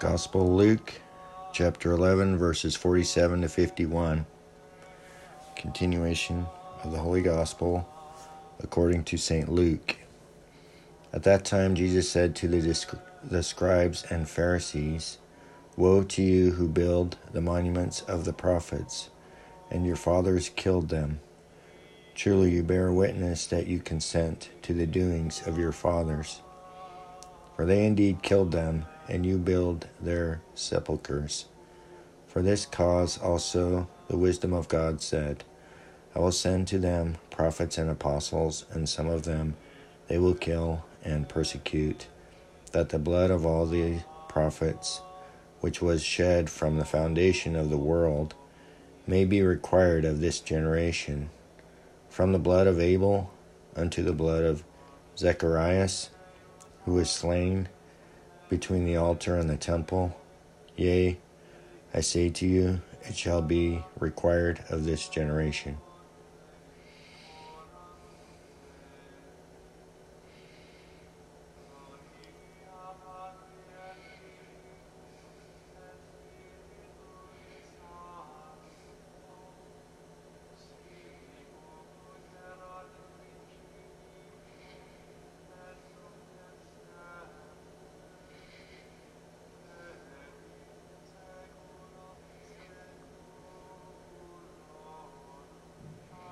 Gospel Luke, chapter 11, verses 47 to 51. Continuation of the Holy Gospel according to St. Luke. At that time, Jesus said to the, the scribes and Pharisees, Woe to you who build the monuments of the prophets, and your fathers killed them. Truly, you bear witness that you consent to the doings of your fathers. For they indeed killed them and you build their sepulchres. For this cause also the wisdom of God said, I will send to them prophets and apostles, and some of them they will kill and persecute, that the blood of all the prophets, which was shed from the foundation of the world, may be required of this generation, from the blood of Abel unto the blood of Zacharias, who was slain between the altar and the temple. Yea, I say to you, it shall be required of this generation.